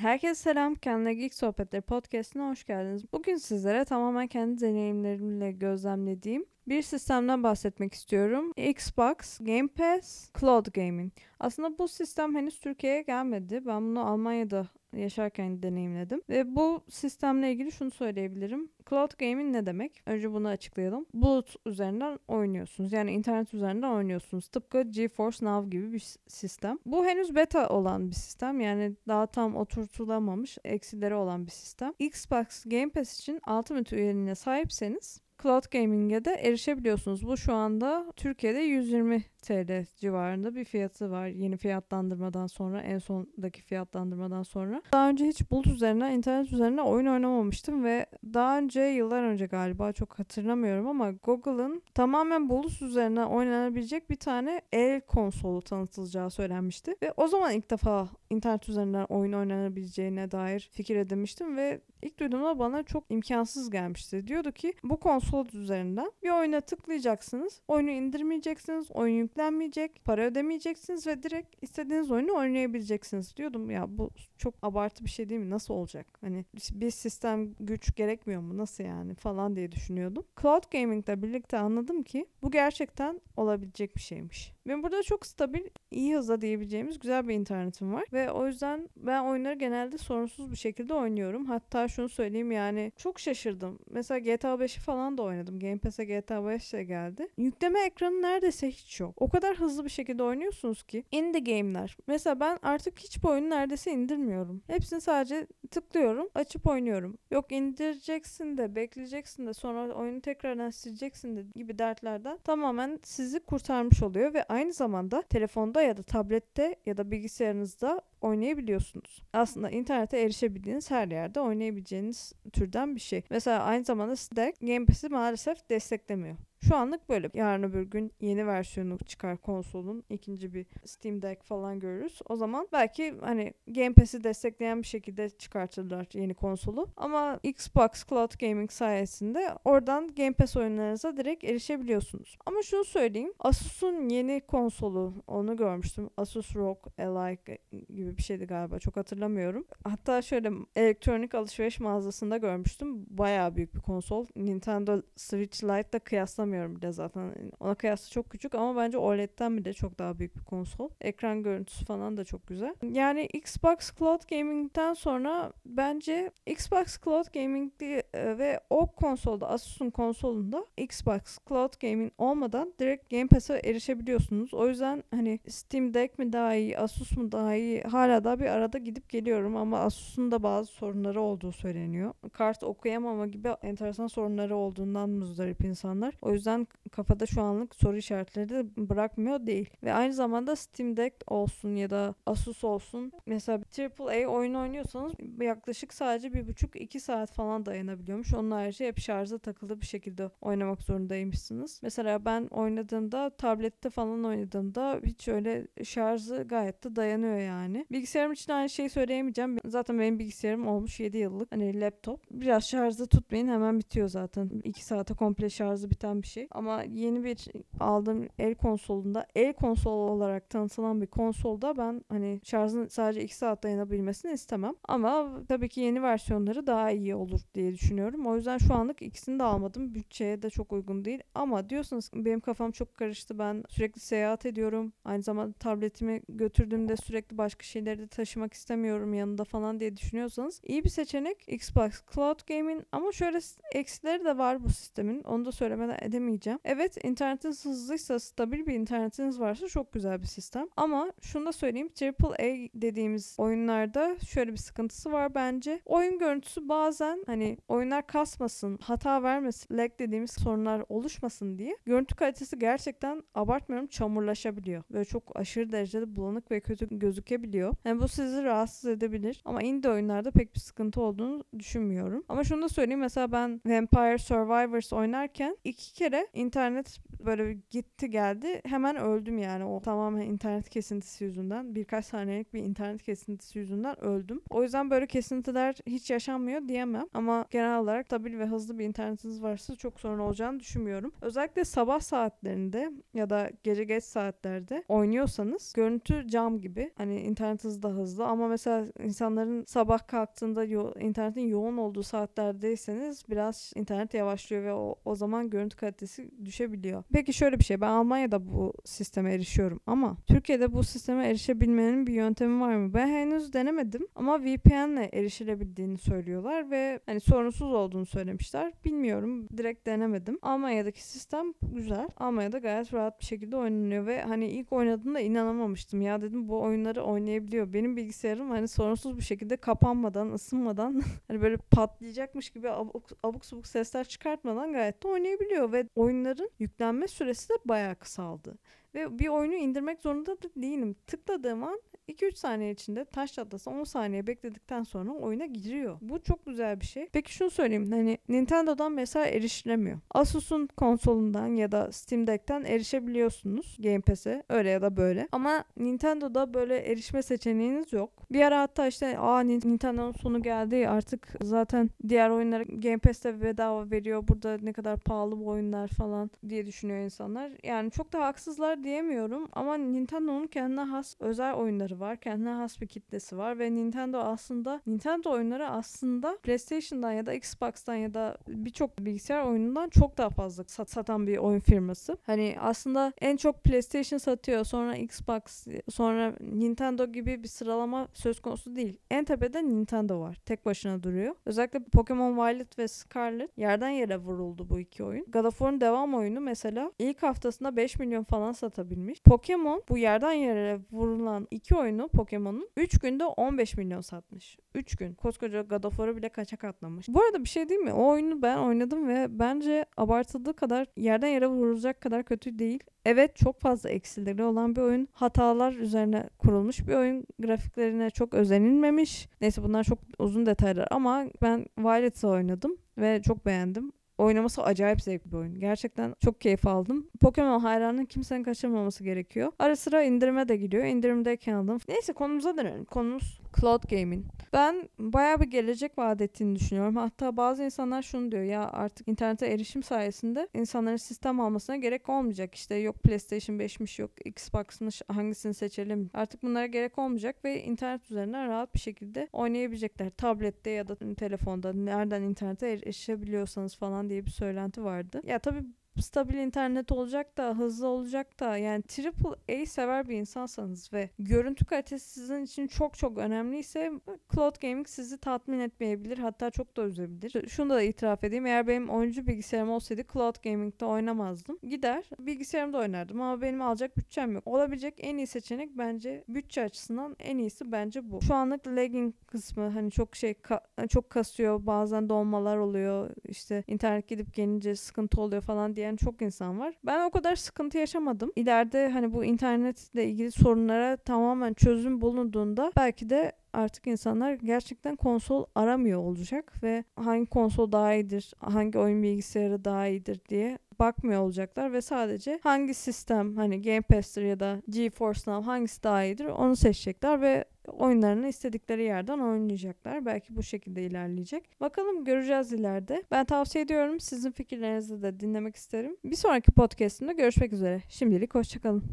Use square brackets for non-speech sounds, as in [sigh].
Herkese selam. Kendine Geek Sohbetleri podcastine hoş geldiniz. Bugün sizlere tamamen kendi deneyimlerimle gözlemlediğim bir sistemden bahsetmek istiyorum. Xbox, Game Pass, Cloud Gaming. Aslında bu sistem henüz Türkiye'ye gelmedi. Ben bunu Almanya'da yaşarken deneyimledim. Ve bu sistemle ilgili şunu söyleyebilirim. Cloud Gaming ne demek? Önce bunu açıklayalım. Bulut üzerinden oynuyorsunuz. Yani internet üzerinden oynuyorsunuz. Tıpkı GeForce Now gibi bir sistem. Bu henüz beta olan bir sistem. Yani daha tam oturtulamamış, eksileri olan bir sistem. Xbox Game Pass için Ultimate üyeliğine sahipseniz Cloud Gaming'e de erişebiliyorsunuz. Bu şu anda Türkiye'de 120 TL civarında bir fiyatı var. Yeni fiyatlandırmadan sonra, en sondaki fiyatlandırmadan sonra. Daha önce hiç bulut üzerine, internet üzerine oyun oynamamıştım ve daha önce, yıllar önce galiba çok hatırlamıyorum ama Google'ın tamamen bulut üzerine oynanabilecek bir tane el konsolu tanıtılacağı söylenmişti. Ve o zaman ilk defa internet üzerinden oyun oynanabileceğine dair fikir edinmiştim ve ilk duyduğumda bana çok imkansız gelmişti. Diyordu ki bu konsol üzerinden bir oyuna tıklayacaksınız, oyunu indirmeyeceksiniz, oyun yüklenmeyecek, para ödemeyeceksiniz ve direkt istediğiniz oyunu oynayabileceksiniz diyordum. Ya bu çok abartı bir şey değil mi? Nasıl olacak? Hani bir sistem güç gerekmiyor mu? Nasıl yani? Falan diye düşünüyordum. Cloud Gaming ile birlikte anladım ki bu gerçekten olabilecek bir şeymiş. Benim burada çok stabil, iyi hızla diyebileceğimiz güzel bir internetim var. Ve o yüzden ben oyunları genelde sorunsuz bir şekilde oynuyorum. Hatta şunu söyleyeyim yani çok şaşırdım. Mesela GTA 5'i falan da oynadım. Game Pass'e GTA 5 de geldi. Yükleme ekranı neredeyse hiç yok. O kadar hızlı bir şekilde oynuyorsunuz ki. Indie game'ler. Mesela ben artık hiçbir oyunu neredeyse indirmiyorum. Hepsini sadece tıklıyorum, açıp oynuyorum. Yok indireceksin de, bekleyeceksin de, sonra oyunu tekrardan sileceksin de gibi dertlerden tamamen sizi kurtarmış oluyor ve aynı zamanda telefonda ya da tablette ya da bilgisayarınızda oynayabiliyorsunuz. Aslında internete erişebildiğiniz her yerde oynayabileceğiniz türden bir şey. Mesela aynı zamanda Stack Game Pass'i maalesef desteklemiyor. Şu anlık böyle. Yarın öbür gün yeni versiyonu çıkar konsolun. ikinci bir Steam Deck falan görürüz. O zaman belki hani Game Pass'i destekleyen bir şekilde çıkartırlar yeni konsolu. Ama Xbox Cloud Gaming sayesinde oradan Game Pass oyunlarınıza direkt erişebiliyorsunuz. Ama şunu söyleyeyim. Asus'un yeni konsolu onu görmüştüm. Asus ROG Ally gibi bir şeydi galiba. Çok hatırlamıyorum. Hatta şöyle elektronik alışveriş mağazasında görmüştüm. Bayağı büyük bir konsol. Nintendo Switch Lite'la kıyaslamıyorum oynamıyorum bile zaten. Ona kıyasla çok küçük ama bence OLED'den bile çok daha büyük bir konsol. Ekran görüntüsü falan da çok güzel. Yani Xbox Cloud Gaming'den sonra bence Xbox Cloud Gaming'de ve o konsolda Asus'un konsolunda Xbox Cloud Gaming olmadan direkt Game Pass'e erişebiliyorsunuz. O yüzden hani Steam Deck mi daha iyi, Asus mu daha iyi hala da bir arada gidip geliyorum ama Asus'un da bazı sorunları olduğu söyleniyor. Kart okuyamama gibi enteresan sorunları olduğundan muzdarip insanlar. O yüzden yüzden kafada şu anlık soru işaretleri de bırakmıyor değil. Ve aynı zamanda Steam Deck olsun ya da Asus olsun mesela AAA oyun oynuyorsanız yaklaşık sadece bir buçuk iki saat falan dayanabiliyormuş. Onun harici hep şarja takılı bir şekilde oynamak zorundaymışsınız. Mesela ben oynadığımda tablette falan oynadığımda hiç öyle şarjı gayet de dayanıyor yani. Bilgisayarım için aynı şeyi söyleyemeyeceğim. Zaten benim bilgisayarım olmuş 7 yıllık. Hani laptop. Biraz şarjda tutmayın hemen bitiyor zaten. 2 saate komple şarjı biten bir şey. Ama yeni bir aldığım el konsolunda el konsol olarak tanıtılan bir konsolda ben hani şarjın sadece 2 saat dayanabilmesini istemem. Ama tabii ki yeni versiyonları daha iyi olur diye düşünüyorum. O yüzden şu anlık ikisini de almadım. Bütçeye de çok uygun değil. Ama diyorsunuz benim kafam çok karıştı. Ben sürekli seyahat ediyorum. Aynı zamanda tabletimi götürdüğümde sürekli başka şeyleri de taşımak istemiyorum yanında falan diye düşünüyorsanız iyi bir seçenek Xbox Cloud Gaming ama şöyle eksileri de var bu sistemin. Onu da söylemeden edemeyeceğim. Evet internetiniz hızlıysa, stabil bir internetiniz varsa çok güzel bir sistem. Ama şunu da söyleyeyim. AAA dediğimiz oyunlarda şöyle bir sıkıntısı var bence. Oyun görüntüsü bazen hani oyunlar kasmasın, hata vermesin, lag dediğimiz sorunlar oluşmasın diye görüntü kalitesi gerçekten abartmıyorum çamurlaşabiliyor. Böyle çok aşırı derecede bulanık ve kötü gözükebiliyor. Yani bu sizi rahatsız edebilir. Ama indie oyunlarda pek bir sıkıntı olduğunu düşünmüyorum. Ama şunu da söyleyeyim. Mesela ben Vampire Survivors oynarken iki kere kere internet böyle gitti geldi. Hemen öldüm yani. O tamamen internet kesintisi yüzünden. Birkaç saniyelik bir internet kesintisi yüzünden öldüm. O yüzden böyle kesintiler hiç yaşanmıyor diyemem. Ama genel olarak stabil ve hızlı bir internetiniz varsa çok sorun olacağını düşünmüyorum. Özellikle sabah saatlerinde ya da gece geç saatlerde oynuyorsanız görüntü cam gibi. Hani internet hızı da hızlı ama mesela insanların sabah kalktığında yo- internetin yoğun olduğu saatlerdeyseniz biraz internet yavaşlıyor ve o, o zaman görüntü kalitesi düşebiliyor. Peki şöyle bir şey ben Almanya'da bu sisteme erişiyorum ama Türkiye'de bu sisteme erişebilmenin bir yöntemi var mı? Ben henüz denemedim ama VPN'le erişilebildiğini söylüyorlar ve hani sorunsuz olduğunu söylemişler. Bilmiyorum direkt denemedim. Almanya'daki sistem güzel. Almanya'da gayet rahat bir şekilde oynanıyor ve hani ilk oynadığımda inanamamıştım. Ya dedim bu oyunları oynayabiliyor. Benim bilgisayarım hani sorunsuz bir şekilde kapanmadan, ısınmadan [laughs] hani böyle patlayacakmış gibi abuk, abuk subuk sesler çıkartmadan gayet de oynayabiliyor ve oyunların yüklenme süresi de bayağı kısaldı. Ve bir oyunu indirmek zorunda da değilim. Tıkladığım an 2-3 saniye içinde taş çatlasa 10 saniye bekledikten sonra oyuna giriyor. Bu çok güzel bir şey. Peki şunu söyleyeyim. Hani Nintendo'dan mesela erişilemiyor. Asus'un konsolundan ya da Steam Deck'ten erişebiliyorsunuz Game Pass'e. Öyle ya da böyle. Ama Nintendo'da böyle erişme seçeneğiniz yok. Bir ara hatta işte aa Nintendo'nun sonu geldi artık zaten diğer oyunları Game Pass'te bedava veriyor. Burada ne kadar pahalı bu oyunlar falan diye düşünüyor insanlar. Yani çok da haksızlar diyemiyorum ama Nintendo'nun kendine has özel oyunları var. Kendine has bir kitlesi var ve Nintendo aslında Nintendo oyunları aslında PlayStation'dan ya da Xbox'tan ya da birçok bilgisayar oyunundan çok daha fazla sat satan bir oyun firması. Hani aslında en çok PlayStation satıyor, sonra Xbox, sonra Nintendo gibi bir sıralama söz konusu değil. En tepede Nintendo var. Tek başına duruyor. Özellikle Pokemon Violet ve Scarlet yerden yere vuruldu bu iki oyun. God of War'un devam oyunu mesela ilk haftasında 5 milyon falan satabilmiş. Pokemon bu yerden yere vurulan iki oyunu Pokemon'un 3 günde 15 milyon satmış. 3 gün. Koskoca God of War'ı bile kaçak atlamış. Bu arada bir şey değil mi? O oyunu ben oynadım ve bence abartıldığı kadar yerden yere vurulacak kadar kötü değil. Evet çok fazla eksileri olan bir oyun. Hatalar üzerine kurulmuş bir oyun. Grafiklerine çok özenilmemiş. Neyse bunlar çok uzun detaylar ama ben Violet'ı oynadım ve çok beğendim. Oynaması acayip zevkli bir oyun. Gerçekten çok keyif aldım. Pokemon hayranının kimsenin kaçırmaması gerekiyor. Ara sıra indirime de gidiyor. İndirimdeyken aldım. Neyse konumuza dönelim. Konumuz cloud gaming. Ben bayağı bir gelecek vaat ettiğini düşünüyorum. Hatta bazı insanlar şunu diyor ya artık internete erişim sayesinde insanların sistem almasına gerek olmayacak. İşte yok PlayStation 5'miş yok Xbox'mış hangisini seçelim. Artık bunlara gerek olmayacak ve internet üzerinden rahat bir şekilde oynayabilecekler. Tablette ya da telefonda nereden internete erişebiliyorsanız falan diye bir söylenti vardı. Ya tabii stabil internet olacak da hızlı olacak da yani triple A sever bir insansanız ve görüntü kalitesi sizin için çok çok önemliyse cloud gaming sizi tatmin etmeyebilir hatta çok da üzebilir. Şunu da itiraf edeyim eğer benim oyuncu bilgisayarım olsaydı cloud gaming'de oynamazdım. Gider bilgisayarımda oynardım ama benim alacak bütçem yok. Olabilecek en iyi seçenek bence bütçe açısından en iyisi bence bu. Şu anlık lagging kısmı hani çok şey ka- çok kasıyor bazen donmalar oluyor işte internet gidip gelince sıkıntı oluyor falan diyen çok insan var. Ben o kadar sıkıntı yaşamadım. İleride hani bu internetle ilgili sorunlara tamamen çözüm bulunduğunda belki de artık insanlar gerçekten konsol aramıyor olacak ve hangi konsol daha iyidir, hangi oyun bilgisayarı daha iyidir diye bakmıyor olacaklar ve sadece hangi sistem hani Game Pass'tir ya da GeForce Now hangisi daha iyidir onu seçecekler ve oyunlarını istedikleri yerden oynayacaklar. Belki bu şekilde ilerleyecek. Bakalım göreceğiz ileride. Ben tavsiye ediyorum. Sizin fikirlerinizi de dinlemek isterim. Bir sonraki podcastımda görüşmek üzere. Şimdilik hoşçakalın.